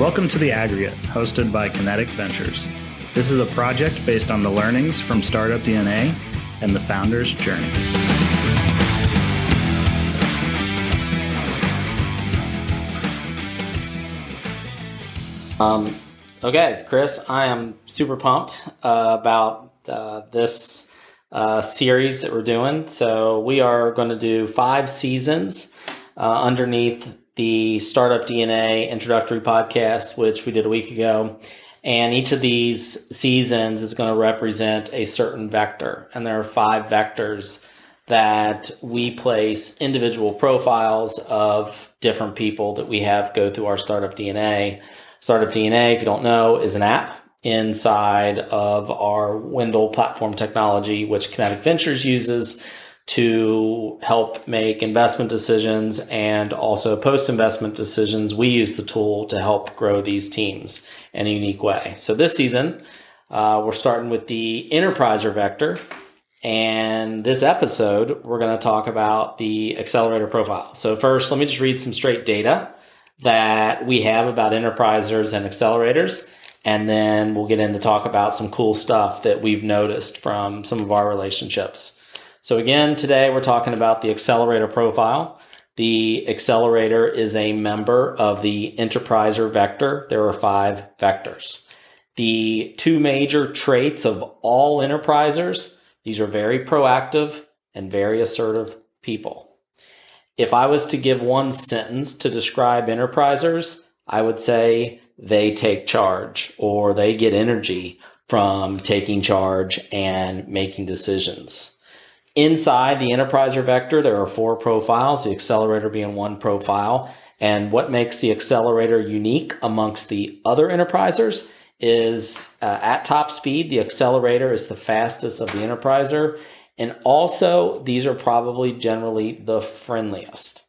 Welcome to The Aggregate, hosted by Kinetic Ventures. This is a project based on the learnings from Startup DNA and the founder's journey. Um, okay, Chris, I am super pumped uh, about uh, this uh, series that we're doing. So, we are going to do five seasons uh, underneath the Startup DNA introductory podcast, which we did a week ago. And each of these seasons is going to represent a certain vector. And there are five vectors that we place individual profiles of different people that we have go through our Startup DNA Startup DNA, if you don't know, is an app inside of our Wendell platform technology, which Kinetic Ventures uses to help make investment decisions and also post investment decisions. We use the tool to help grow these teams in a unique way. So this season, uh, we're starting with the enterpriser vector. And this episode, we're going to talk about the accelerator profile. So, first, let me just read some straight data that we have about enterprisers and accelerators. And then we'll get into talk about some cool stuff that we've noticed from some of our relationships. So again, today we're talking about the accelerator profile. The accelerator is a member of the enterpriser vector. There are five vectors. The two major traits of all enterprisers, these are very proactive and very assertive people. If I was to give one sentence to describe enterprisers, I would say they take charge or they get energy from taking charge and making decisions. Inside the enterpriser vector, there are four profiles, the accelerator being one profile. And what makes the accelerator unique amongst the other enterprisers is uh, at top speed, the accelerator is the fastest of the enterpriser and also, these are probably generally the friendliest.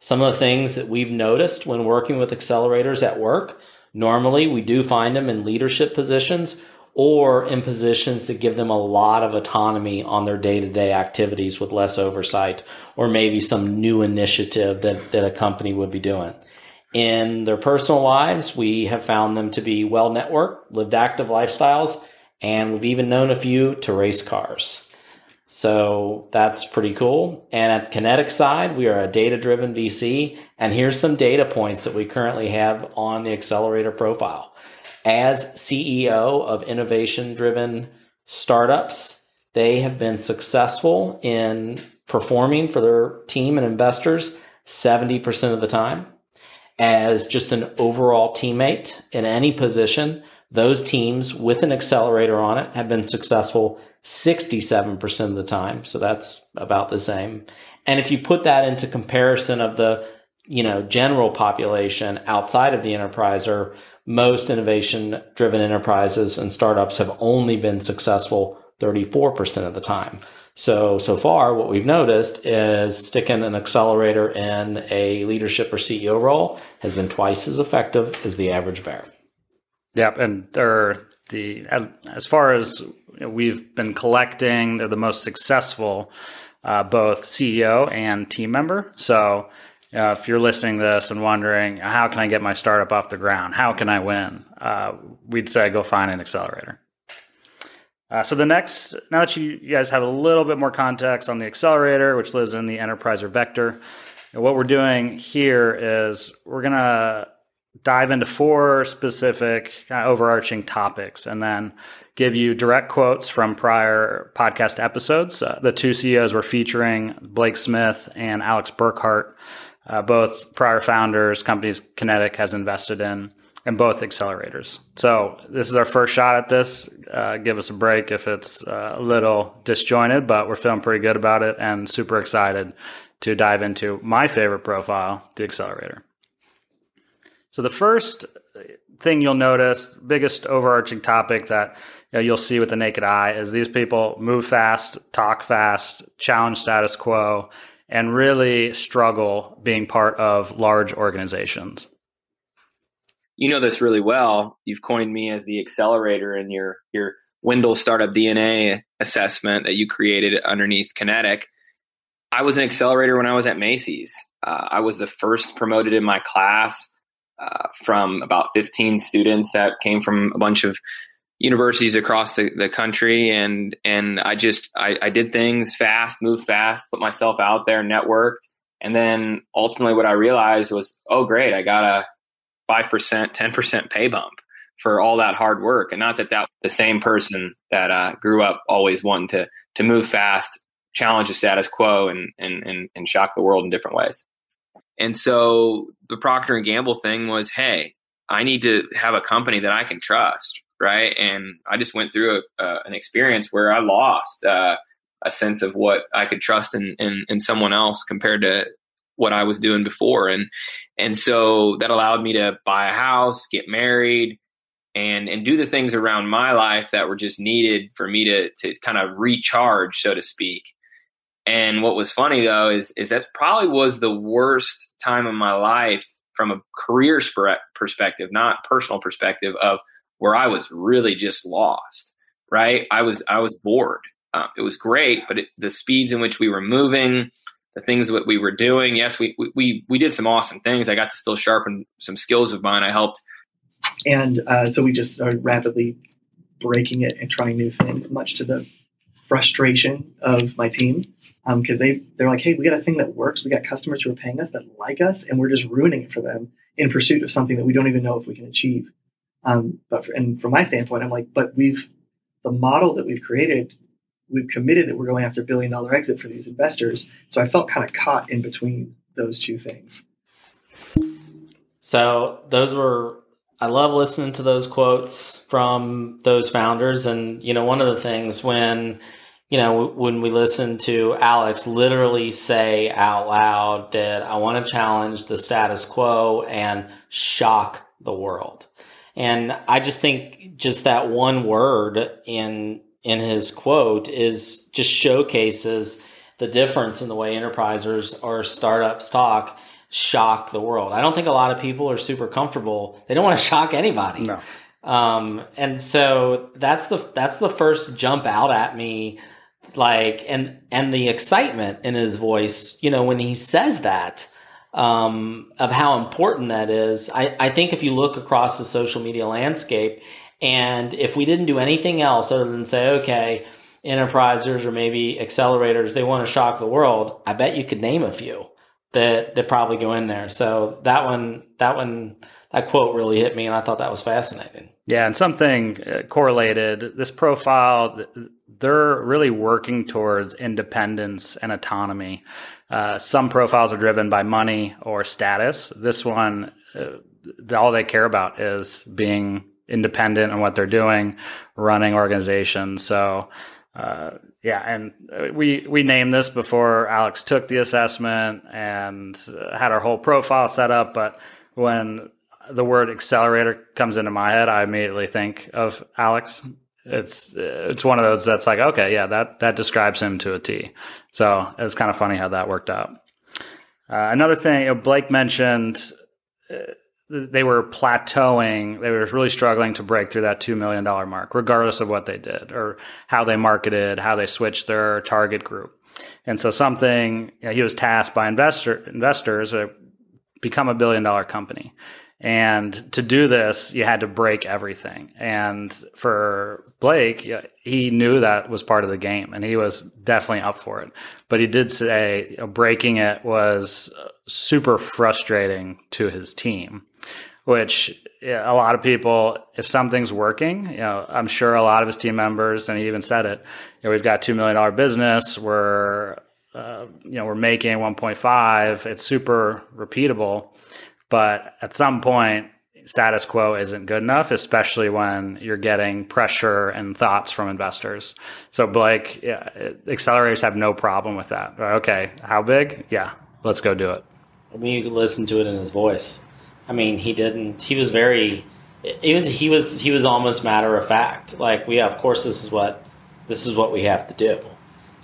Some of the things that we've noticed when working with accelerators at work, normally we do find them in leadership positions or in positions that give them a lot of autonomy on their day to day activities with less oversight or maybe some new initiative that, that a company would be doing. In their personal lives, we have found them to be well networked, lived active lifestyles, and we've even known a few to race cars. So that's pretty cool. And at Kinetic side, we are a data driven VC. And here's some data points that we currently have on the accelerator profile. As CEO of innovation driven startups, they have been successful in performing for their team and investors 70% of the time. As just an overall teammate in any position, those teams with an accelerator on it have been successful 67% of the time. So that's about the same. And if you put that into comparison of the, you know, general population outside of the enterpriser, most innovation driven enterprises and startups have only been successful 34% of the time. So, so far, what we've noticed is sticking an accelerator in a leadership or CEO role has been twice as effective as the average bear. Yep. And they're the, as far as we've been collecting. They're the most successful, uh, both CEO and team member. So uh, if you're listening to this and wondering, how can I get my startup off the ground? How can I win? Uh, we'd say go find an accelerator. Uh, so the next, now that you, you, guys have a little bit more context on the accelerator, which lives in the enterpriser vector, what we're doing here is we're going to dive into four specific kind of overarching topics and then give you direct quotes from prior podcast episodes. Uh, the two CEOs were featuring Blake Allsmith and Alex Burkhart, uh, both prior founders, companies Kinetic has invested in, and both accelerators. So this is our first shot at this. Uh, give us a break if it's uh, a little disjointed, but we're feeling pretty good about it and super excited to dive into my favorite profile, the accelerator. So the first thing you'll notice, biggest overarching topic that you you'll see with the naked eye is these people move fast, talk fast, challenge status quo, and really struggle being part of large organizations. You know this really well. You've coined me as the accelerator in your your Wendell Startup DNA assessment that you created underneath Kinetic. I was an accelerator when I was at Macy's. Uh, I was the first promoted in my class. uh, from about 15 students that came from a bunch of universities across the, the country and and I just I, I did things fast, moved fast, put myself out there, networked, and then ultimately what I realized was, oh great, I got a five percent, ten percent pay bump for all that hard work. And not that that the same person that uh, grew up always wanting to to move fast, challenge the status quo, and and and, and shock the world in different ways. And so the Procter and Gamble thing was, hey, I need to have a company that I can trust, right? And I just went through a, uh, an experience where I lost uh, a sense of what I could trust in, in, in someone else compared to what I was doing before, and and so that allowed me to buy a house, get married, and and do the things around my life that were just needed for me to to kind of recharge, so to speak. And what was funny though is is that probably was the worst time of my life from a career perspective, not personal perspective of where I was really just lost. Right, I was I was bored. Uh, it was great, but it, the speeds in which we were moving, the things that we were doing. Yes, we we we did some awesome things. I got to still sharpen some skills of mine. I helped, and uh, so we just started rapidly breaking it and trying new things, much to the frustration of my team because um, they they're like, hey, we got a thing that works. We got customers who are paying us that like us, and we're just ruining it for them in pursuit of something that we don't even know if we can achieve. Um, but for, and from my standpoint, I'm like, but we've the model that we've created, we've committed that we're going after a billion dollar exit for these investors. So I felt kind of caught in between those two things. So those were I love listening to those quotes from those founders. And, you know, one of the things when you know, when we listen to Alex literally say out loud that I want to challenge the status quo and shock the world. And I just think just that one word in in his quote is just showcases the difference in the way enterprisers or startups talk shock the world. I don't think a lot of people are super comfortable. They don't want to shock anybody. No. Um, and so that's the that's the first jump out at me like and and the excitement in his voice you know when he says that um, of how important that is. I, I think if you look across the social media landscape and if we didn't do anything else other than say okay enterprisers or maybe accelerators they want to shock the world i bet you could name a few that that probably go in there. So that one that one that quote really hit me and i thought that was fascinating. Yeah and something uh, correlated this profile they're really working towards independence and autonomy. Uh, some profiles are driven by money or status. This one, uh, all they care about is being independent and what they're doing, running organizations. So, uh, yeah, and we we named this before Alex took the assessment and had our whole profile set up. But when the word accelerator comes into my head, I immediately think of Alex it's it's one of those that's like okay yeah that that describes him to a T. So it's kind of funny how that worked out. Uh, another thing you know, Blake mentioned. Uh, they were plateauing. They were really struggling to break through that $2 million mark, regardless of what they did or how they marketed, how they switched their target group. And so something, you know, he was tasked by investor, investors to become a billion dollar company. And to do this, you had to break everything. And for Blake, he knew that was part of the game and he was definitely up for it. But he did say you know, breaking it was super frustrating to his team, which yeah, a lot of people, if something's working, you know, I'm sure a lot of his team members, and he even said it, you know, we've got $2 million business. We're, uh, you know, we're making 1.5. It's super repeatable but at some point, status quo isn't good enough, especially when you're getting pressure and thoughts from investors. So Blake, yeah, accelerators have no problem with that. Okay, how big? Yeah, let's go do it. I mean, you could listen to it in his voice. I mean, he didn't. He was very. It was. He was. He was almost matter of fact. Like, we, yeah, of course, this is what this is what we have to do,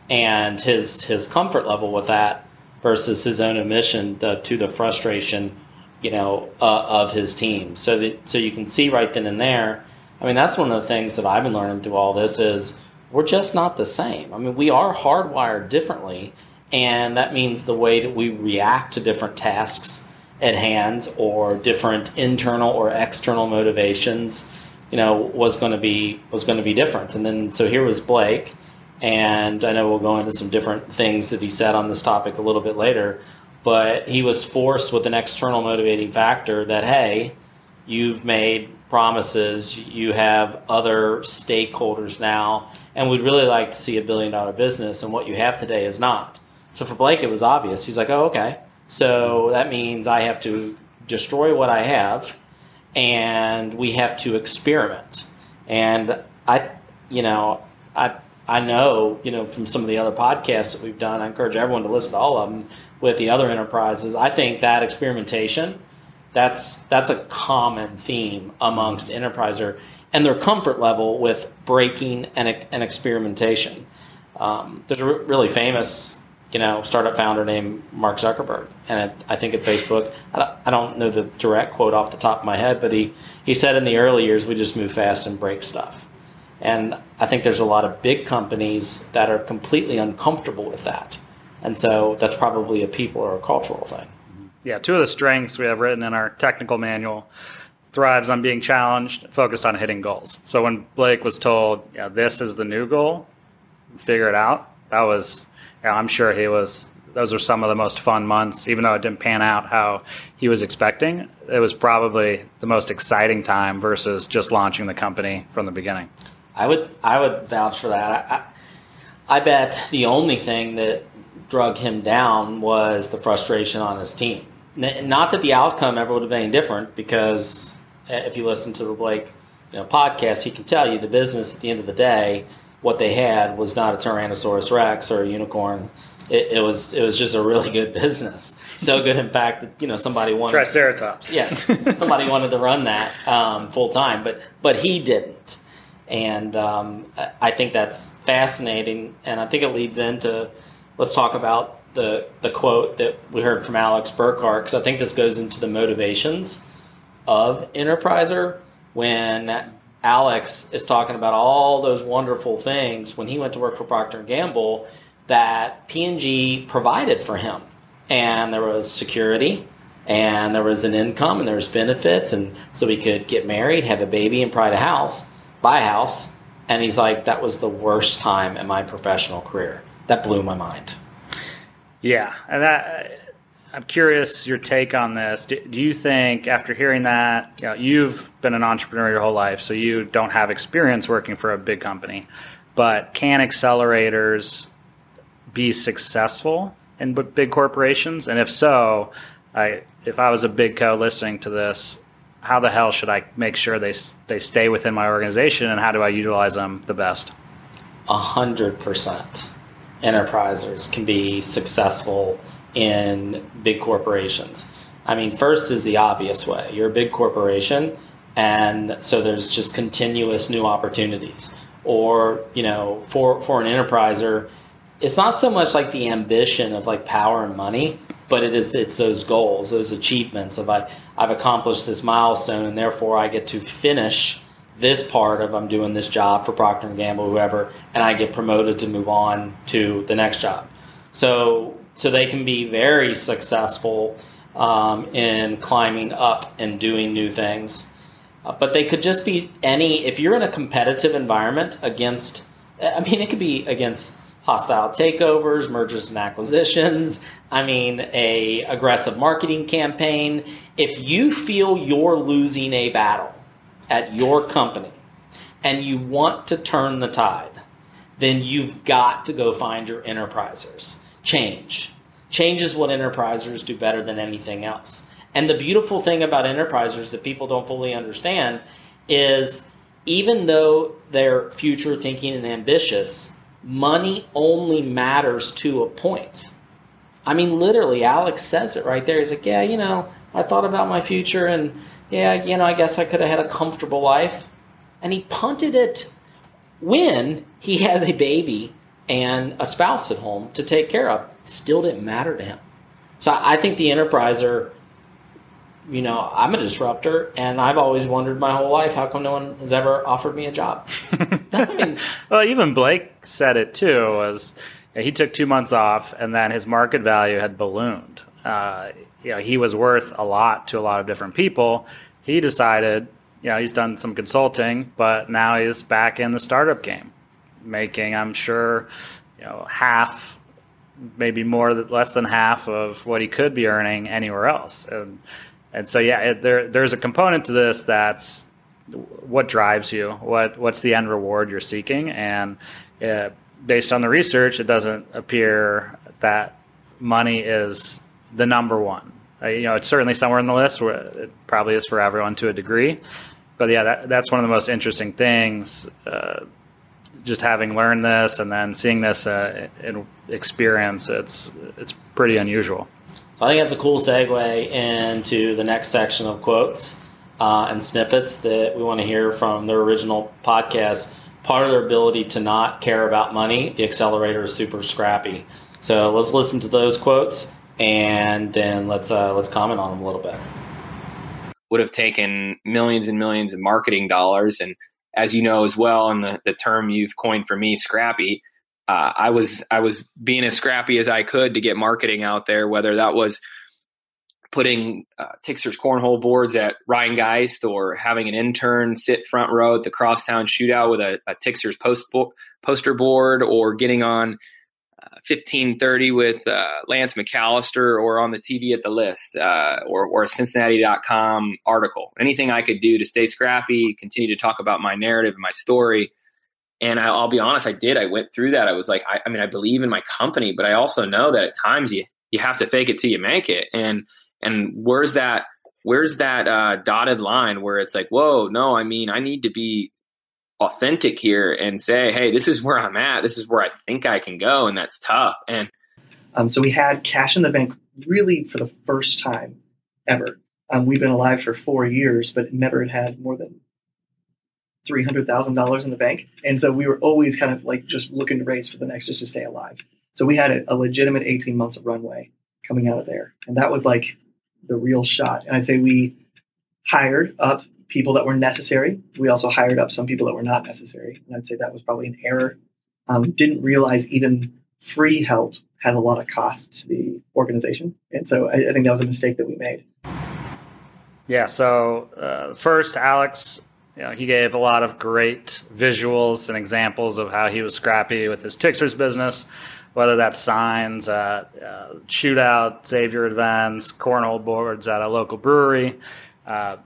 and his his comfort level with that versus his own admission the, to the frustration you know, uh, of his team. So that so you can see right then and there. I mean, that's one of the things that I've been learning through all this is we're just not the same. I mean, we are hardwired differently, and that means the way that we react to different tasks at hand or different internal or external motivations, you know, was going to be was going to be different. And then so here was Blake, and I know we'll go into some different things that he said on this topic a little bit later, but he was forced with an external motivating factor that hey, you've made promises, you have other stakeholders now, and we'd really like to see a billion dollar business, and what you have today is not. So for Blake, it was obvious. He's like, oh, okay. So that means I have to destroy what I have, and we have to experiment. And I, you know, I I know, you know, from some of the other podcasts that we've done, I encourage everyone to listen to all of them with the other enterprises. I think that experimentation, that's that's a common theme amongst enterpriser and their comfort level with breaking and, and experimentation. Um, there's a really famous you know, startup founder named Mark Zuckerberg. And I think at Facebook, I don't know the direct quote off the top of my head, but he, he said in the early years, we just move fast and break stuff. And I think there's a lot of big companies that are completely uncomfortable with that. And so that's probably a people or a cultural thing. Yeah, two of the strengths we have written in our technical manual thrives on being challenged, focused on hitting goals. So when Blake was told, yeah, this is the new goal, figure it out, that was yeah, I'm sure he was. Those were some of the most fun months, even though it didn't pan out how he was expecting. It was probably the most exciting time versus just launching the company from the beginning. I would I would vouch for that. I, I, I bet the only thing that drug him down was the frustration on his team. Not that the outcome ever would have been different, because eh, if you listen to the Blake you know, podcast, he can tell you the business at the end of the day what they had was not a Tyrannosaurus Rex or a unicorn. It, it, was it was just a really good business. So good, in fact, that you know somebody wanted Triceratops. Yes, somebody wanted to run that um, full time, but but he didn't. And um, I think that's fascinating, and I think it leads into let's talk about the the quote that we heard from Alex Burkhart because I think this goes into the motivations of Enterpriser when Alex is talking about all those wonderful things when he went to work for Procter and Gamble that P&G provided for him. And there was security and there was an income and there was benefits and so he could get married, have a baby and buy a house, buy a house. And he's like that was the worst time in my professional career. That blew my mind. Yeah, and that uh, I'm curious your take on this. Do, do, you think, after hearing that, you know, you've been an entrepreneur your whole life, so you don't have experience working for a big company, but can accelerators be successful in big corporations? And if so, I, if I was a big co listening to this, how the hell should I make sure they they stay within my organization, and how do I utilize them the best? A hundred percent. Enterprisers can be successful in big corporations. I mean, first is the obvious way. You're a big corporation, and so there's just continuous new opportunities. Or, you know, for, for an enterpriser, it's not so much like the ambition of like power and money, but it is it's those goals, those achievements of I, I've accomplished this milestone and therefore I get to finish this part of I'm doing this job for Procter and Gamble, whoever, and I get promoted to move on to the next job. So so they can be very successful um, in climbing up and doing new things. Uh, but they could just be any, if you're in a competitive environment against, I mean, it could be against hostile takeovers, mergers and acquisitions. I mean, a aggressive marketing campaign. If you feel you're losing a battle at your company and you want to turn the tide, then you've got to go find your enterprisers change. Change is what enterprisers do better than anything else. And the beautiful thing about enterprisers that people don't fully understand is even though they're future thinking and ambitious, money only matters to a point. I mean, literally, Alex says it right there. He's like, Yeah, you know, I thought about my future and yeah, you know, I guess I could have had a comfortable life. And he punted it when he has a baby and a spouse at home to take care of. Still didn't matter to him. So I think the enterpriser, you know, I'm a disruptor, and I've always wondered my whole life how come no one has ever offered me a job. I mean, well, even Blake said it too. Was he took two months off, and then his market value had ballooned. Uh, you know, he was worth a lot to a lot of different people. He decided, you know, he's done some consulting, but now he's back in the startup game, making, I'm sure, you know, half, maybe more, less than half of what he could be earning anywhere else. And, and so, yeah, it, there, there's a component to this that's what drives you, what, what's the end reward you're seeking. And uh, based on the research, it doesn't appear that money is the number one. Uh, you know, it's certainly somewhere in the list. Where it probably is for everyone to a degree. But yeah, that, that's one of the most interesting things. Uh, just having learned this and then seeing this uh, in experience, it's it's pretty unusual. So I think that's a cool segue into the next section of quotes uh, and snippets that we want to hear from their original podcast. Part of their ability to not care about money, the accelerator is super scrappy. So let's listen to those quotes and then let's uh, let's comment on them a little bit. Would have taken millions and millions of marketing dollars, and as you know as well, and the, the term you've coined for me, scrappy. Uh, I was I was being as scrappy as I could to get marketing out there, whether that was putting uh, Tixer's cornhole boards at Rhinegeist or having an intern sit front row at the Crosstown Shootout with a, a Tixer's post bo- poster board or getting on 1530 with uh, Lance McAlister or on the TV at the list uh, or, or a Cincinnati.com article. Anything I could do to stay scrappy, continue to talk about my narrative and my story. And I, will be honest, I did. I went through that. I was like, I, I, mean, I believe in my company, but I also know that at times you you have to fake it till you make it. And and where's that where's that uh, dotted line where it's like, whoa, no, I mean, I need to be authentic here and say, hey, this is where I'm at. This is where I think I can go. And that's tough. And um, so we had cash in the bank really for the first time ever. Um, we've been alive for four years, but never had had more than three hundred thousand dollars in the bank, and so we were always kind of like just looking to raise for the next, just to stay alive. So we had a, a legitimate eighteen months of runway coming out of there, and that was like the real shot. And I'd say we hired up people that were necessary. We also hired up some people that were not necessary. And I'd say that was probably an error. Um, didn't realize even free help had a lot of cost to the organization. And so I, I think that was a mistake that we made. Yeah. So uh, first, Alex, you know, he gave a lot of great visuals and examples of how he was scrappy with his Tixers business, whether that's signs, uh, uh, shootout, Xavier events, cornhole boards at a local brewery. Uh,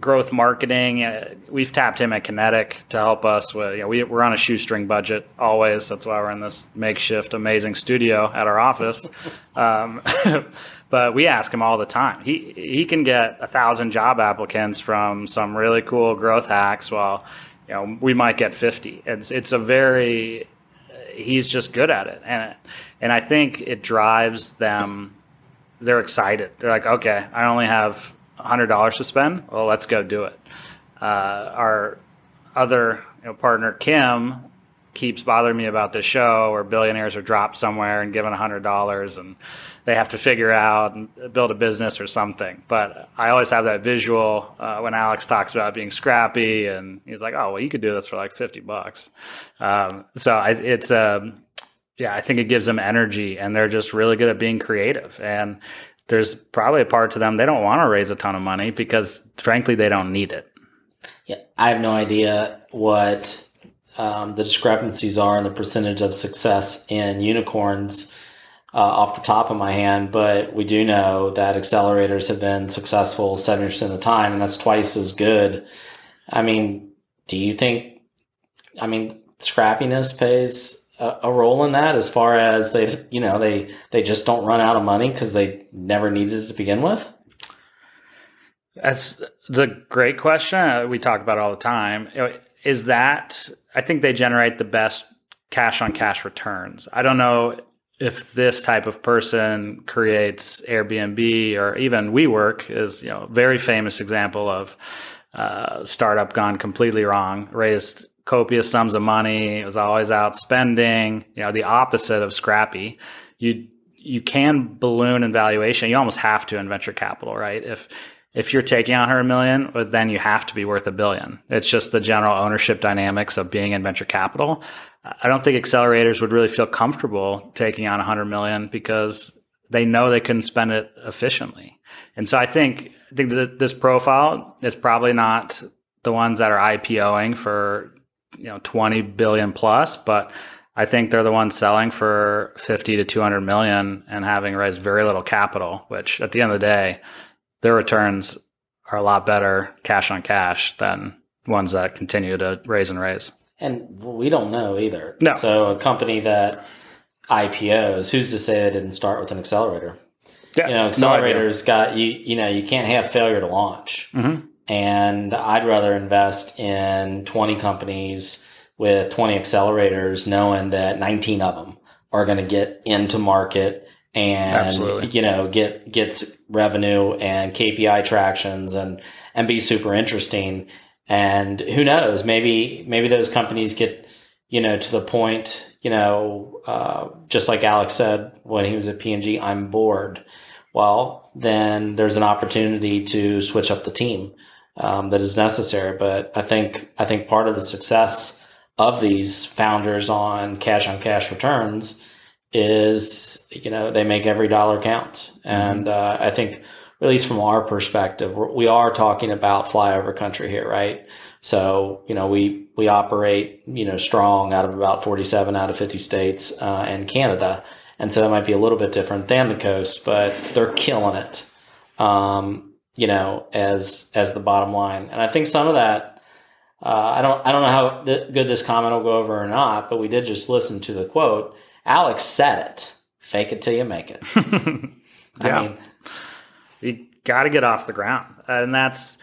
growth marketing. Uh, we've tapped him at Kinetic to help us with. You know, we, we're on a shoestring budget always. That's why we're in this makeshift, amazing studio at our office. Um, but we ask him all the time. He he can get a thousand job applicants from some really cool growth hacks. While you know we might get fifty. It's it's a very he's just good at it, and and I think it drives them. They're excited. They're like, okay, I only have $100 to spend, well, let's go do it. Uh, our other you know, partner, Kim, keeps bothering me about this show where billionaires are dropped somewhere and given $100 and they have to figure out and build a business or something. But I always have that visual uh, when Alex talks about being scrappy and he's like, oh, well, you could do this for like 50 bucks. Um, so I, it's, um, yeah, I think it gives them energy and they're just really good at being creative. And there's probably a part to them they don't want to raise a ton of money because frankly they don't need it. Yeah, I have no idea what um, the discrepancies are in the percentage of success in unicorns uh, off the top of my hand, but we do know that accelerators have been successful 70% of the time, and that's twice as good. I mean, do you think, I mean, scrappiness pays a, role in that as far as they you know they they just don't run out of money because they never needed it to begin with? That's the great question we talk about all the time. Is that i think they generate the best cash on cash returns. I don't know if this type of person creates airbnb or even WeWork is you know very famous example of uh, startup gone completely wrong raised copious sums of money, It was always out spending, you know, the opposite of scrappy. You you can balloon in valuation. You almost have to in venture capital, right? If if you're taking on her a million, then you have to be worth a billion. It's just the general ownership dynamics of being in venture capital. I don't think accelerators would really feel comfortable taking on a hundred million because they know they can spend it efficiently. And so I think I think that this profile is probably not the ones that are IPOing for you know 20 billion plus, but I think they're the ones selling for 50 to 200 million and having raised very little capital, which at the end of the day, their returns are a lot better cash on cash than ones that continue to raise and raise. And we don't know either. No. So a company that IPOs, who's to say they didn't start with an accelerator? Yeah, You know, accelerators got you. You know, you can't have failure to launch. Mhm. And I'd rather invest in 20 companies with 20 accelerators, knowing that 19 of them are going to get into market and Absolutely. you know get gets revenue and KPI tractions and and be super interesting. And who knows? Maybe maybe those companies get you know to the point you know uh, just like Alex said when he was at P&G, I'm bored. Well, then there's an opportunity to switch up the team um, that is necessary. But I think I think part of the success of these founders on cash on cash returns is you know they make every dollar count, and uh, I think at least from our perspective, we're, talking about flyover country here, right? So you know we we operate you know strong out of about forty seven out of fifty states uh, and Canada, and so that might be a little bit different than the coast, but they're killing it. Um, you know, as as the bottom line, and I think some of that. Uh, I don't. I don't know how th- good this comment will go over or not, but we did just listen to the quote. Alex said it. Fake it till you make it. I Yeah. mean, you got to get off the ground. And that's,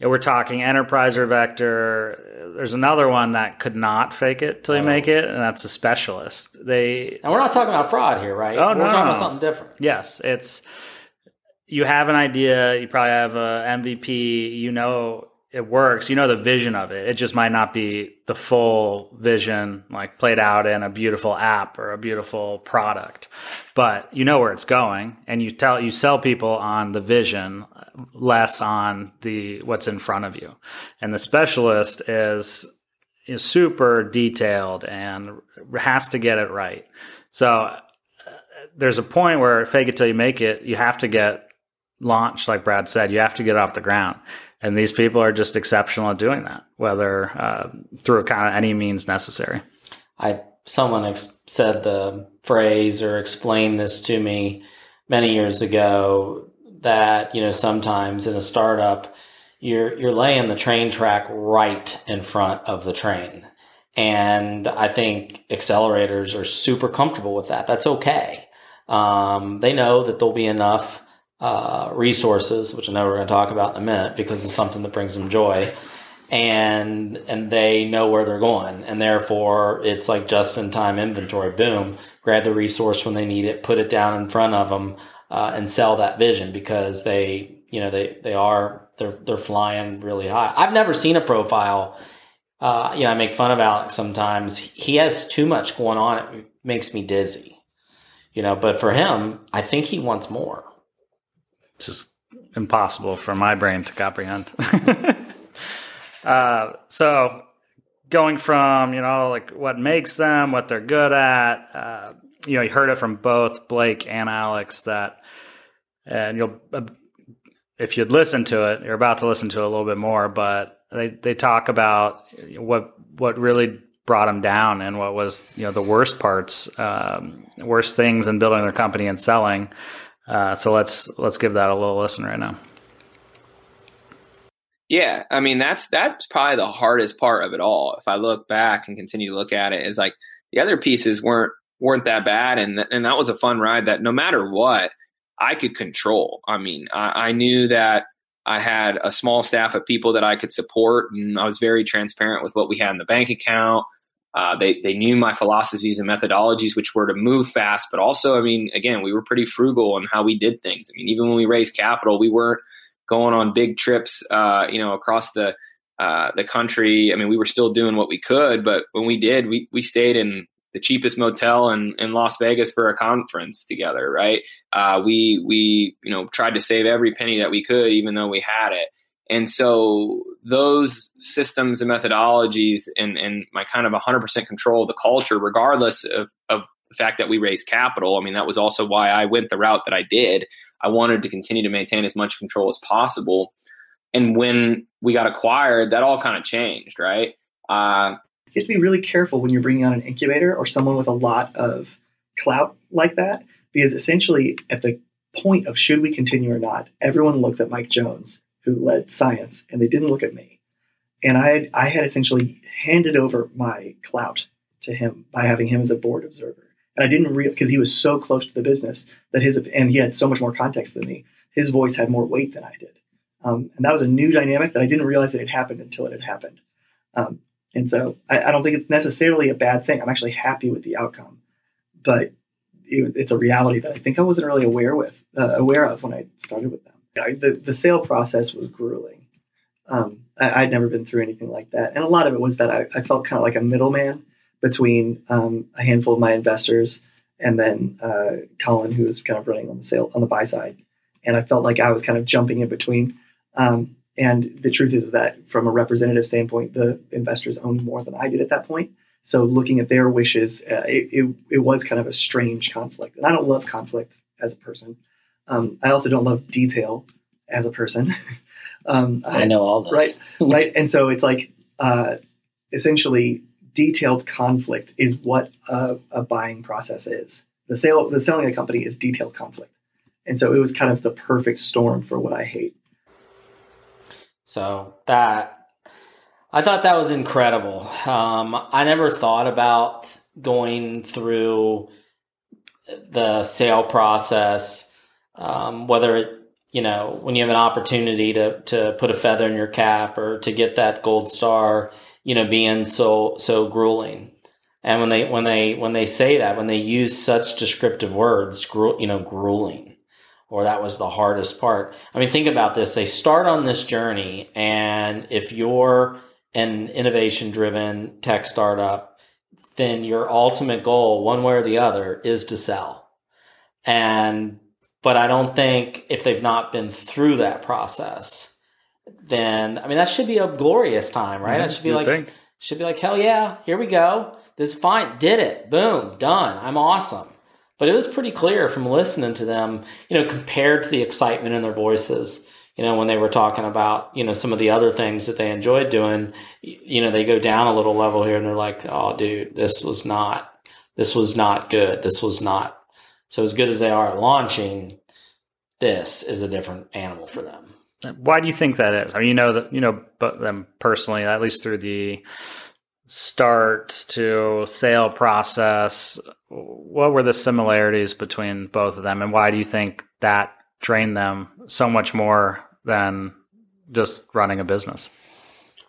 we're talking enterprise or vector. There's another one that could not fake it till you Oh. make it, and that's a specialist. They, and we're not talking about fraud here, right? Oh, we're no, talking about something different. yes, it's, you have an idea, you probably have a MVP, you know it works, you know the vision of it. It just might not be the full vision, like played out in a beautiful app or a beautiful product, but you know where it's going, and you tell you sell people on the vision, less on the what's in front of you. And the specialist is is super detailed and has to get it right. So uh, there's a point where fake it till you make it. You have to get launched, like Brad said. You have to get off the ground. And these people are just exceptional at doing that, whether uh, through kind of any means necessary. I someone ex- said the phrase or explained this to me many years ago that you know sometimes in a startup you're you're laying the train track right in front of the train and i think accelerators are super comfortable with that that's okay um, they know that there'll be enough uh, resources which i know we're going to talk about in a minute because it's something that brings them joy and and they know where they're going and therefore it's like just in time inventory. Boom. Grab the resource when they need it put it down in front of them uh, and sell that vision because they you know they they are they're they're flying really high. I've never seen a profile uh, you know i make fun of alex sometimes. He has too much going on. It makes me dizzy. You know but for him i think he wants more It's just impossible for my brain to comprehend. uh, so going from, you know, like what makes them, what they're good at, uh, you know, you heard it from both Blake and Alex that, and you'll, uh, if you'd listen to it, you're about to listen to it a little bit more, but they, they talk about what, what really brought them down and what was, you know, the worst parts, um, worst things in building their company and selling. Uh, so let's let's give that a little listen right now. Yeah, I mean that's that's probably the hardest part of it all. If I look back and continue to look at it, is like the other pieces weren't weren't that bad, and and that was a fun ride. That no matter what, I could control. I mean, I, I knew that I had a small staff of people that I could support, and I was very transparent with what we had in the bank account. Uh, they they knew my philosophies and methodologies, which were to move fast, but also, I mean, again, we were pretty frugal on how we did things. I mean, even when we raised capital, we weren't going on big trips, uh, you know, across the uh, the country. I mean, we were still doing what we could, but when we did, we we stayed in the cheapest motel in, in Las Vegas for a conference together, right? Uh, we we you know tried to save every penny that we could, even though we had it. And so those systems and methodologies and, and my kind of 100% control of the culture, regardless of, of the fact that we raised capital, I mean, that was also why I went the route that I did. I wanted to continue to maintain as much control as possible. And when we got acquired, that all kind of changed, right? Uh, you have to be really careful when you're bringing on an incubator or someone with a lot of clout like that, because essentially at the point of should we continue or not, everyone looked at Mike Jones, who led science, and they didn't look at me. And I had, I had essentially handed over my clout to him by having him as a board observer. And I didn't real because he was so close to the business that his and he had so much more context than me. His voice had more weight than I did, um, and that was a new dynamic that I didn't realize that it happened until it had happened. Um, and so I, I, don't think it's necessarily a bad thing. I'm actually happy with the outcome, but it, it's a reality that I think I wasn't really aware with uh, aware of when I started with them. The the sale process was grueling. Um, I, would never been through anything like that, and a lot of it was that I, I felt kind of like a middleman between um, a handful of my investors and then uh, Colin, who was kind of running on the sale on the buy side, and I felt like I was kind of jumping in between. Um, and the truth is that from a representative standpoint, the investors owned more than I did at that point. So looking at their wishes, uh, it, it, it, was kind of a strange conflict. And I don't love conflict as a person. Um, I also don't love detail as a person. um, I, I, know all this. Right. right. And so it's like uh, essentially detailed conflict is what a, a buying process is. The sale, the selling a company is detailed conflict. And so it was kind of the perfect storm for what I hate. So that I thought that was incredible. Um, I never thought about going through the sale process, um, whether it, you know, when you have an opportunity to, to put a feather in your cap or to get that gold star, you know, being so, so grueling. And when they, when they, when they say that, when they use such descriptive words, gru- you know, grueling, or that was the hardest part. I mean, think about this. They start on this journey and if you're, an innovation driven tech startup, then your ultimate goal, one way or the other, is to sell. And, but I don't think if they've not been through that process, then, I mean, that should be a glorious time, right? Mm-hmm. That should be like, think. should be like, hell yeah, here we go. This is fine. Did it. Boom. Done. I'm awesome. But it was pretty clear from listening to them, you know, compared to the excitement in their voices you know, when they were talking about, you know, some of the other things that they enjoyed doing, you know, they go down a little level here and they're like, oh, dude, this was not, this was not good. This was not. So as good as they are at launching, this is a different animal for them. Why do you think that is? I mean, you know that you know but them personally, at least through the start to sale process. What were the similarities between both of them, and why do you think that drain them so much more than just running a business?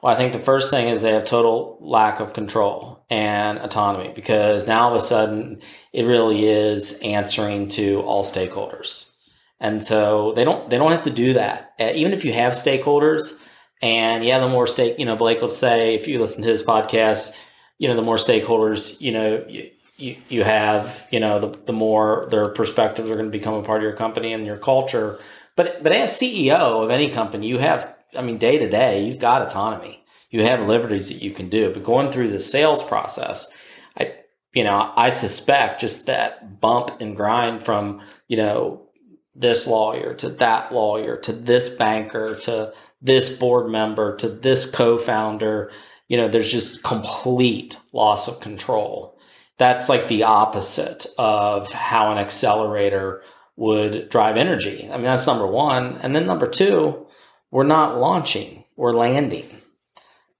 Well, I think the first thing is they have total lack of control and autonomy because now all of a sudden it really is answering to all stakeholders. And so they don't they don't have to do that. Uh, even if you have stakeholders and yeah, the more stake, you know, Blake would say if you listen to his podcast, you know, the more stakeholders, you know, you, you, you have, you know, the, the more their perspectives are going to become a part of your company and your culture. But but as CEO of any company, you have, I mean, day to day, you've got autonomy. You have liberties that you can do. But going through the sales process, I you know, I suspect just that bump and grind from, you know, this lawyer to that lawyer to this banker to this board member to this co-founder, you know, there's just complete loss of control that's like the opposite of how an accelerator would drive energy. I mean, that's number one. And then number two, we're not launching, we're landing.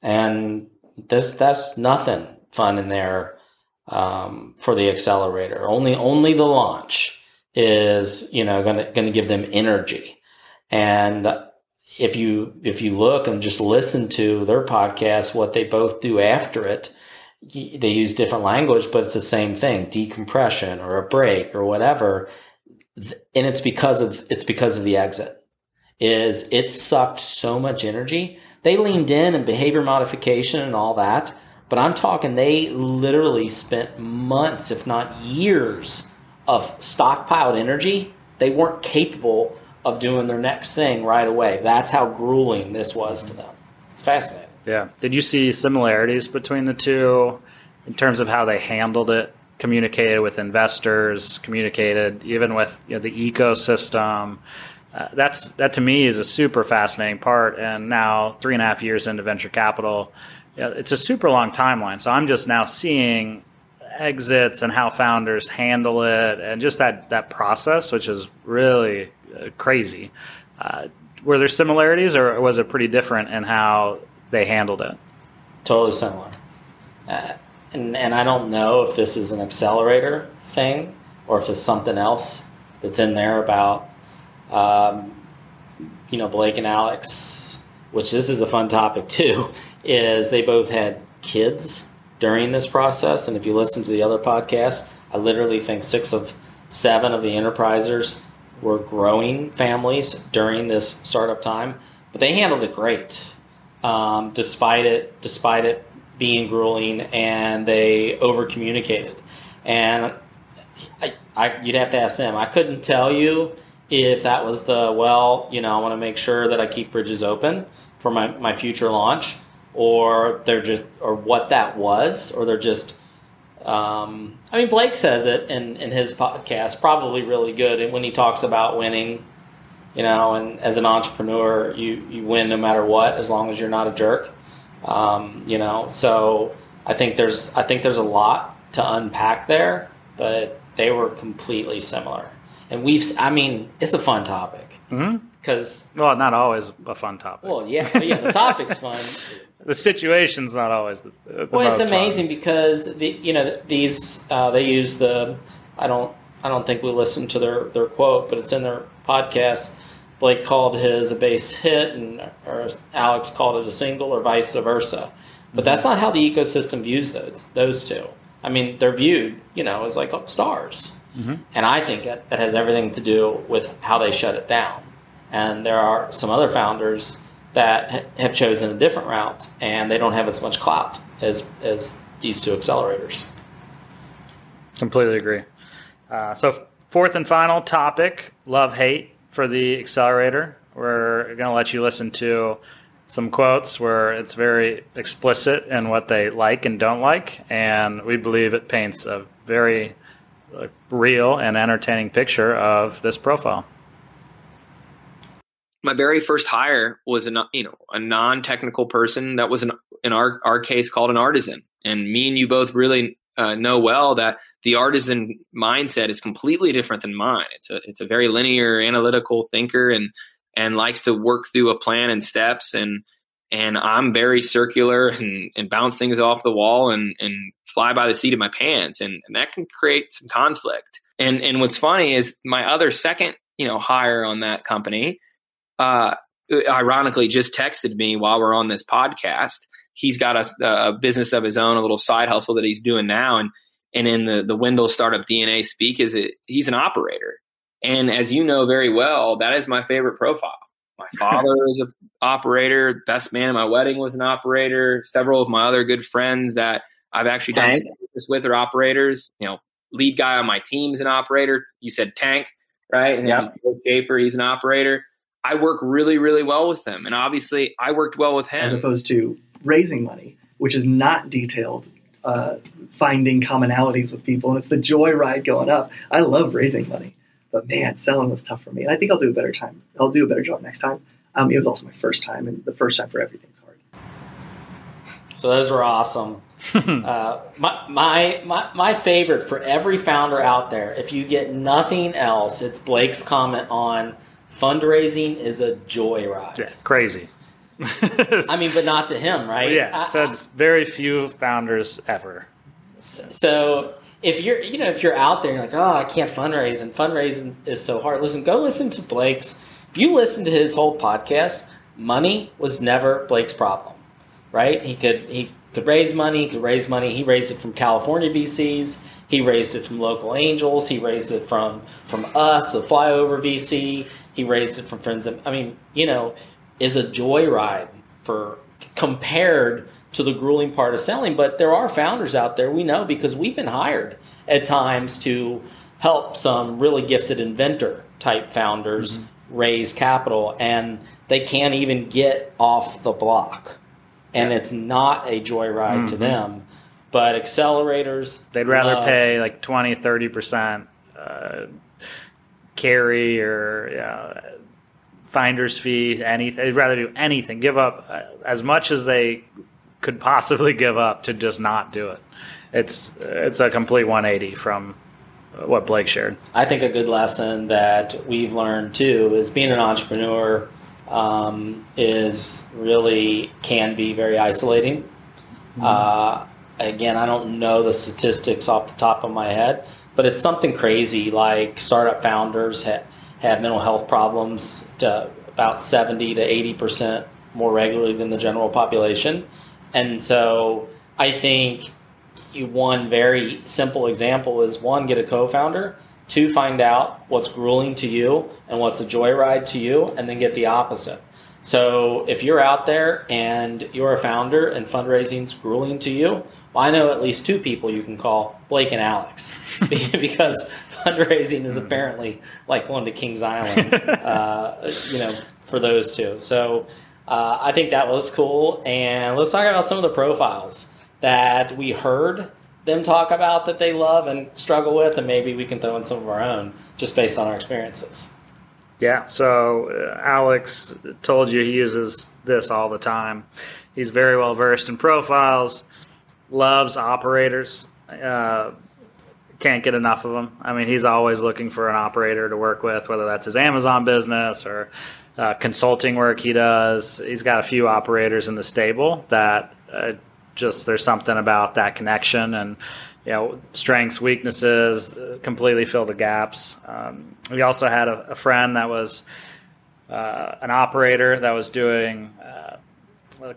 And this that's nothing fun in there um, for the accelerator. Only only the launch is, you know, gonna gonna give them energy. And if you if you look and just listen to their podcast, what they both do after it, they use different language, but it's the same thing: decompression or a break or whatever. And it's because of it's because of the exit. Is it sucked so much energy? They leaned in and behavior modification and all that, but I'm talking they literally spent months, if not years, of stockpiled energy. They weren't capable of doing their next thing right away. That's how grueling this was to them. It's fascinating. Yeah. Did you see similarities between the two in terms of how they handled it communicated with investors, communicated even with you know, the ecosystem. Uh, that's that to me is a super fascinating part. And now three and a half years into venture capital, it's a super long timeline. So I'm just now seeing exits and how founders handle it, and just that that process, which is really uh, crazy. Uh, were there similarities, or was it pretty different in how they handled it? Totally similar. Uh, and, and I don't know if this is an accelerator thing or if it's something else that's in there about, um, you know, Blake and Alex, which this is a fun topic too, is they both had kids during this process. And if you listen to the other podcast, I literally think six of seven of the enterprisers were growing families during this startup time, but they handled it great, um, despite it, despite it being grueling, and they over communicated. And I, I, you'd have to ask them. I couldn't tell you if that was the well, you know, I want to make sure that I keep bridges open for my, my future launch, or they're just, or what that was, or they're just um, I mean, Blake says it in, in his podcast, probably really good and when he talks about winning. You know, and as an entrepreneur, you you win no matter what, as long as you're not a jerk. Um, you know, so I think there's I think there's a lot to unpack there, but they were completely similar. And we've, I mean, it's a fun topic because mm-hmm. well, not always a fun topic. Well, yeah, yeah, the topic's fun. the situation's not always the, the well it's amazing fun. because the, you know these uh, they use the i don't i don't think we listened to their their quote but it's in their podcast blake called his a base hit and or alex called it a single or vice versa but that's not how the ecosystem views those those two i mean they're viewed you know as like stars mm-hmm. and i think that has everything to do with how they shut it down and there are some other founders that have chosen a different route and they don't have as much clout as as these two accelerators. Completely agree. Uh, so fourth and final topic: love hate for the accelerator. We're going to let you listen to some quotes where it's very explicit in what they like and don't like, and we believe it paints a very uh, real and entertaining picture of this profile. My very first hire was a you know a non-technical person that was an in our our case called an artisan. And me and you both really uh, know well that the artisan mindset is completely different than mine. It's a it's a very linear analytical thinker and and likes to work through a plan and steps and and I'm very circular and, and bounce things off the wall and, and fly by the seat of my pants and, and that can create some conflict and and what's funny is my other second you know hire on that company uh, ironically just texted me while we're on this podcast. He's got a, a, business of his own, a little side hustle that he's doing now, and and in the the Wendell startup DNA speak is it he's an operator, and as you know very well, that is my favorite profile. My father is an operator. Best man at my wedding was an operator. Several of my other good friends that I've actually done business with are operators. You know, lead guy on my team is an operator. You said Tank, right? And yeah. Schaefer, he's an operator. I work really, really well with them. And obviously, I worked well with him. As opposed to raising money, which is not detailed, uh, finding commonalities with people. And it's the joy ride going up. I love raising money. But man, selling was tough for me. And I think I'll do a better time. I'll do a better job next time. Um, it was also my first time, and the first time for everything's hard. So those were awesome. uh, my, my, my, my favorite for every founder out there, if you get nothing else, it's Blake's comment on – fundraising is a joyride. Yeah, crazy. I mean, but not to him, right? Yeah, says very few founders ever. So if you're, you know, if you're out there, you're like, oh, I can't fundraise, and fundraising is so hard. Listen, go listen to Blake's. If you listen to his whole podcast, money was never Blake's problem, right? He could he could raise money, he could raise money. He raised it from California VCs. He raised it from local angels. He raised it from from us, a flyover VC. He raised it from friends. Of I mean, you know, is a joyride for compared to the grueling part of selling. But there are founders out there we know because we've been hired at times to help some really gifted inventor type founders mm-hmm. raise capital, and they can't even get off the block, and it's not a joyride mm-hmm. to them. But accelerators, They'd rather love- pay like 20, 30% uh, carry or you know, finder's fee, anything. They'd rather do anything, give up uh, as much as they could possibly give up to just not do it. It's it's a complete 180 from what Blake shared. I think a good lesson that we've learned too is being an entrepreneur um, is really can be very isolating. Uh, again, I don't know the statistics off the top of my head, but it's something crazy like startup founders ha- have mental health problems to about 70 to 80 percent more regularly than the general population. And so I think one very simple example is one, get a co founder, two, find out what's grueling to you and what's a joyride to you, and then get the opposite. So if you're out there and you're a founder and fundraising's grueling to you, well, I know at least two people you can call Blake and Alex because fundraising is apparently like going to Kings Island, uh, you know, for those two. So uh, I think that was cool. And let's talk about some of the profiles that we heard them talk about that they love and struggle with, and maybe we can throw in some of our own just based on our experiences. Yeah, so uh, Alex told you he uses this all the time. He's very well versed in profiles, loves operators, uh, can't get enough of them. I mean, he's always looking for an operator to work with, whether that's his Amazon business or uh, consulting work he does. He's got a few operators in the stable that uh, just there's something about that connection and you know strengths weaknesses uh, completely fill the gaps um, we also had a, a friend that was uh, an operator that was doing uh,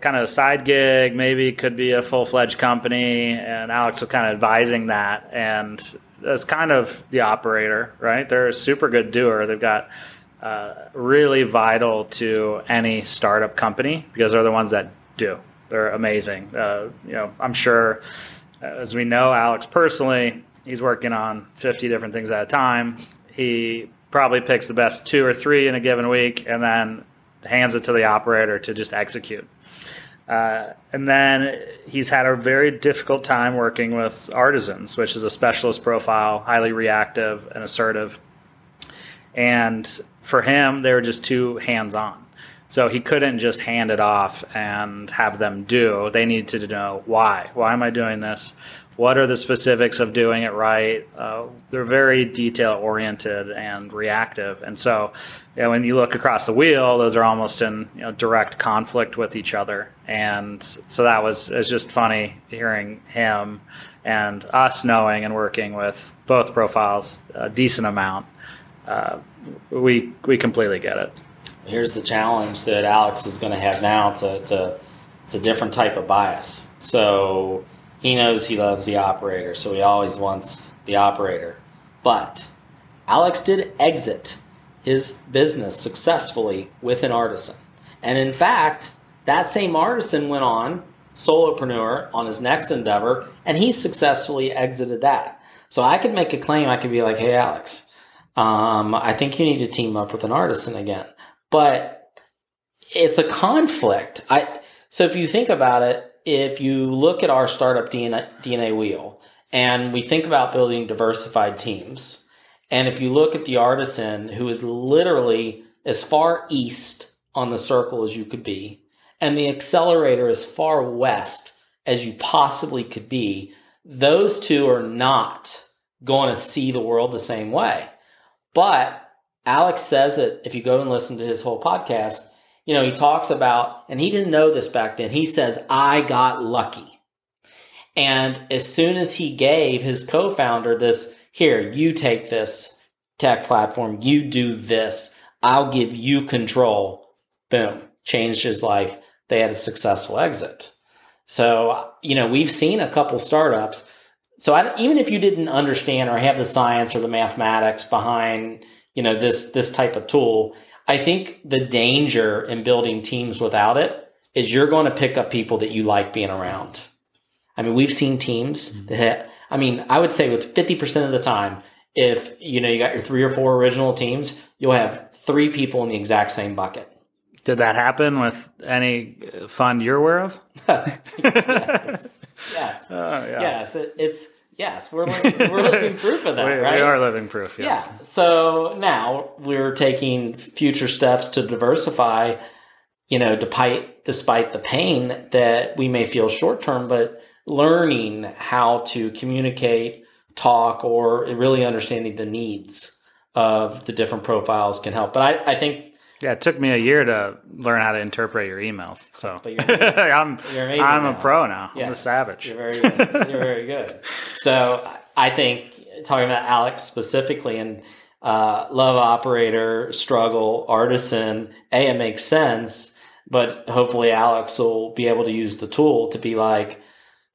kind of a side gig maybe could be a full-fledged company and alex was kind of advising that and that's kind of the operator right they're a super good doer they've got uh, really vital to any startup company because they're the ones that do they're amazing. Uh, you know, I'm sure, uh, as we know, Alex personally, he's working on 50 different things at a time. He probably picks the best two or three in a given week, and then hands it to the operator to just execute. Uh, and then he's had a very difficult time working with artisans, which is a specialist profile, highly reactive and assertive. And for him, they were just too hands on. So he couldn't just hand it off and have them do. They needed to know why. Why am I doing this? What are the specifics of doing it right? Uh, they're very detail oriented and reactive. And so, you know, when you look across the wheel, those are almost in you know, direct conflict with each other. And so that was, it was just funny hearing him and us knowing and working with both profiles a decent amount. Uh, we, we completely get it here's the challenge that Alex is going to have now. It's a, it's a, it's a different type of bias. So he knows he loves the operator, so he always wants the operator. But Alex did exit his business successfully with an artisan. And in fact, that same artisan went on solopreneur on his next endeavor, and he successfully exited that. So I could make a claim. I could be like, "Hey, Alex, um, I think you need to team up with an artisan again." But it's a conflict. I so if you think about it, if you look at our startup DNA, DNA wheel and we think about building diversified teams, and if you look at the artisan who is literally as far east on the circle as you could be, and the accelerator as far west as you possibly could be, those two are not going to see the world the same way. But Alex says it, if you go and listen to his whole podcast, you know, he talks about, and he didn't know this back then, he says, I got lucky. And as soon as he gave his co founder this, here, you take this tech platform, you do this, I'll give you control, boom, changed his life. They had a successful exit. So, you know, we've seen a couple startups. So, I, even if you didn't understand or have the science or the mathematics behind, you know, this this type of tool, I think the danger in building teams without it is you're going to pick up people that you like being around. I mean, we've seen teams that have, I mean, I would say with 50% of the time, if you know you got your three or four original teams, you'll have three people in the exact same bucket. Did that happen with any fund you're aware of? yes. yes. Uh, yeah. Yes, it, it's yes. We're li- we're living proof of that, we, right? we are living proof. Yes. Yeah. So now we're taking future steps to diversify. You know, despite despite the pain that we may feel short term, but learning how to communicate, talk, or really understanding the needs of the different profiles can help. But I, I think Yeah, it took me a year to learn how to interpret your emails. So you're- I'm you're amazing I'm a pro now. I'm a savage. You're very good. You're very good. So I think talking about Alex specifically and uh, love operator, struggle, artisan, A, it makes sense, but hopefully Alex will be able to use the tool to be like,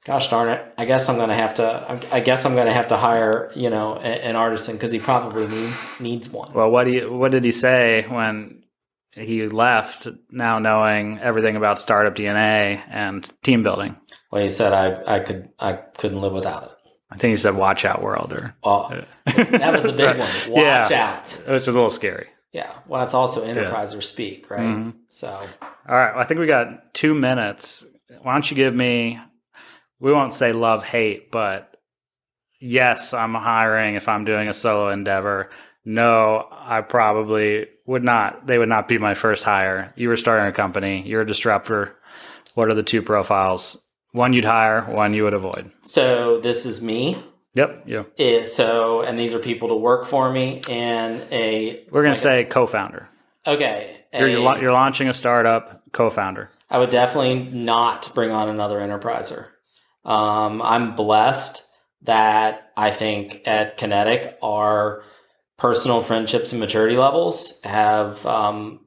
gosh darn it, I guess I'm going to have to, I guess I'm to have to hire, you know, an artisan because he probably needs, needs one. Well, what do you, what did he say when he left? Now knowing everything about startup DNA and team building, Well, he said I, I could, I couldn't live without it. I think he said "Watch out, world," or Oh, that was the big one. Watch Yeah. out. which is a little scary. Yeah, well, that's also enterpriser speak, right? Mhm. So, All right, well, I think we got two minutes. Why don't you give me? We won't say love hate, but yes, I'm hiring if I'm doing a solo endeavor. No, I probably would not. They would not be my first hire. You were starting a company. You're a disruptor. What are the two profiles? One you'd hire, one you would avoid. so this is me. Yep, Yeah. Eh, so, and these are people to work for me and a. We're gonna like a- say co-founder. okay. You're, a- you're, you're launching a startup, co-founder. I would definitely not bring on another enterpriser. Um, I'm blessed that I think at Kinetic our personal friendships and maturity levels have um,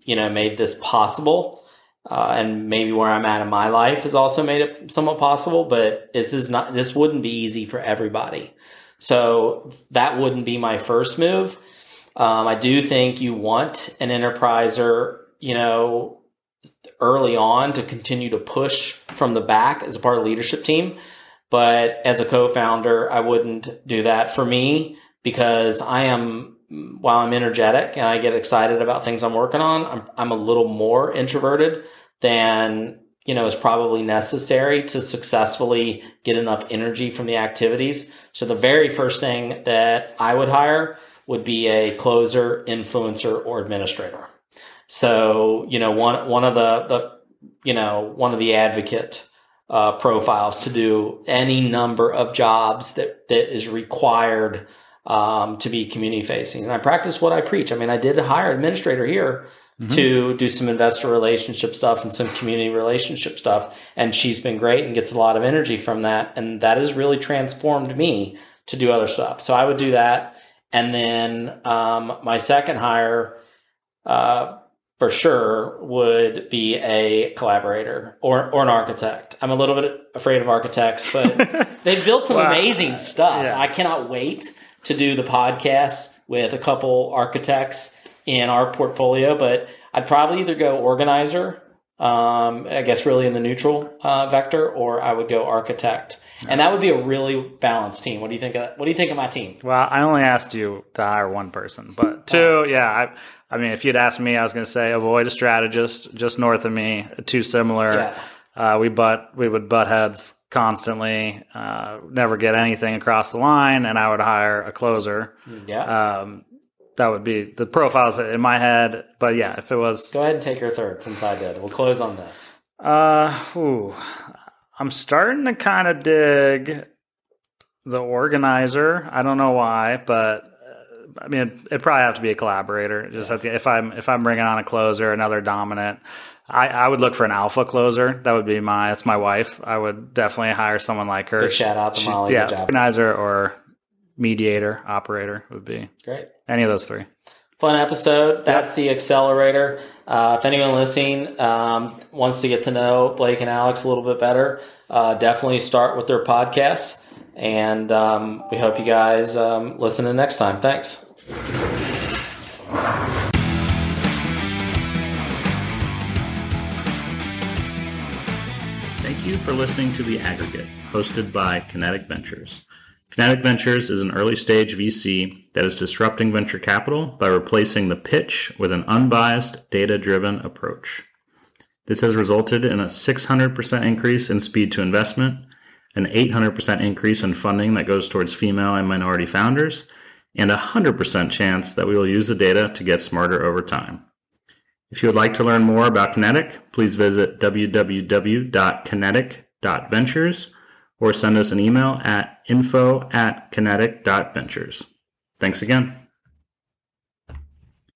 you know made this possible, uh, and maybe where I'm at in my life has also made it somewhat possible. But this is not this wouldn't be easy for everybody, so that wouldn't be my first move. Um, I do think you want an enterpriser, you know, early on to continue to push from the back as a part of leadership team. But as a co-founder, I wouldn't do that for me because I am, while I'm energetic and I get excited about things I'm working on, I'm, I'm a little more introverted than, you know, is probably necessary to successfully get enough energy from the activities. So the very first thing that I would hire would be a closer, influencer, or administrator. So you know one one of the the you know one of the advocate uh, profiles to do any number of jobs that that is required um, to be community facing. And I practice what I preach. I mean, I did hire an administrator here to do some investor relationship stuff and some community relationship stuff, and she's been great and gets a lot of energy from that, and that has really transformed me to do other stuff. So I would do that, and then um, my second hire. Uh, for sure would be a collaborator or, or an architect. I'm a little bit afraid of architects, but they've built some Wow. amazing stuff. Yeah. I cannot wait to do the podcast with a couple architects in our portfolio, but I'd probably either go organizer, um, I guess really in the neutral uh, vector, or I would go architect. And that would be a really balanced team. What do you think of that? What do you think of my team? Well, I only asked you to hire one person, but two, yeah. I, I mean, if you'd asked me, I was going to say avoid a strategist just north of me. Too similar. Uh, we butt we would butt heads constantly. Uh, never get anything across the line, and I would hire a closer. Yeah. Um, that would be the profiles in my head. But yeah, if it was, Go ahead and take your third since I did. We'll close on this. uh, ooh, I'm starting to kind of dig the organizer. I don't know why, but I mean, it'd, probably have to be a collaborator. Just at the, if I'm if I'm bringing on a closer, another dominant, I, I would look for an alpha closer. That would be my that's my wife. I would definitely hire someone like her. Good shout out to She- Molly. yeah, job. organizer or mediator, operator would be Great. any of those three. Fun episode. That's the accelerator. Uh, if anyone listening um, wants to get to know Blake and Alex a little bit better, uh, definitely start with their podcasts. And um, we hope you guys um, listen in next time. Thanks. Thank you for listening to The Aggregate, hosted by Kinetic Ventures. Kinetic Ventures is an early stage VC that is disrupting venture capital by replacing the pitch with an unbiased, data driven approach. This has resulted in a 600% increase in speed to investment, an 800% increase in funding that goes towards female and minority founders, and a 100% chance that we will use the data to get smarter over time. If you would like to learn more about Kinetic, please visit www.kinetic.ventures or send us an email at info at kinetic.ventures. Thanks again.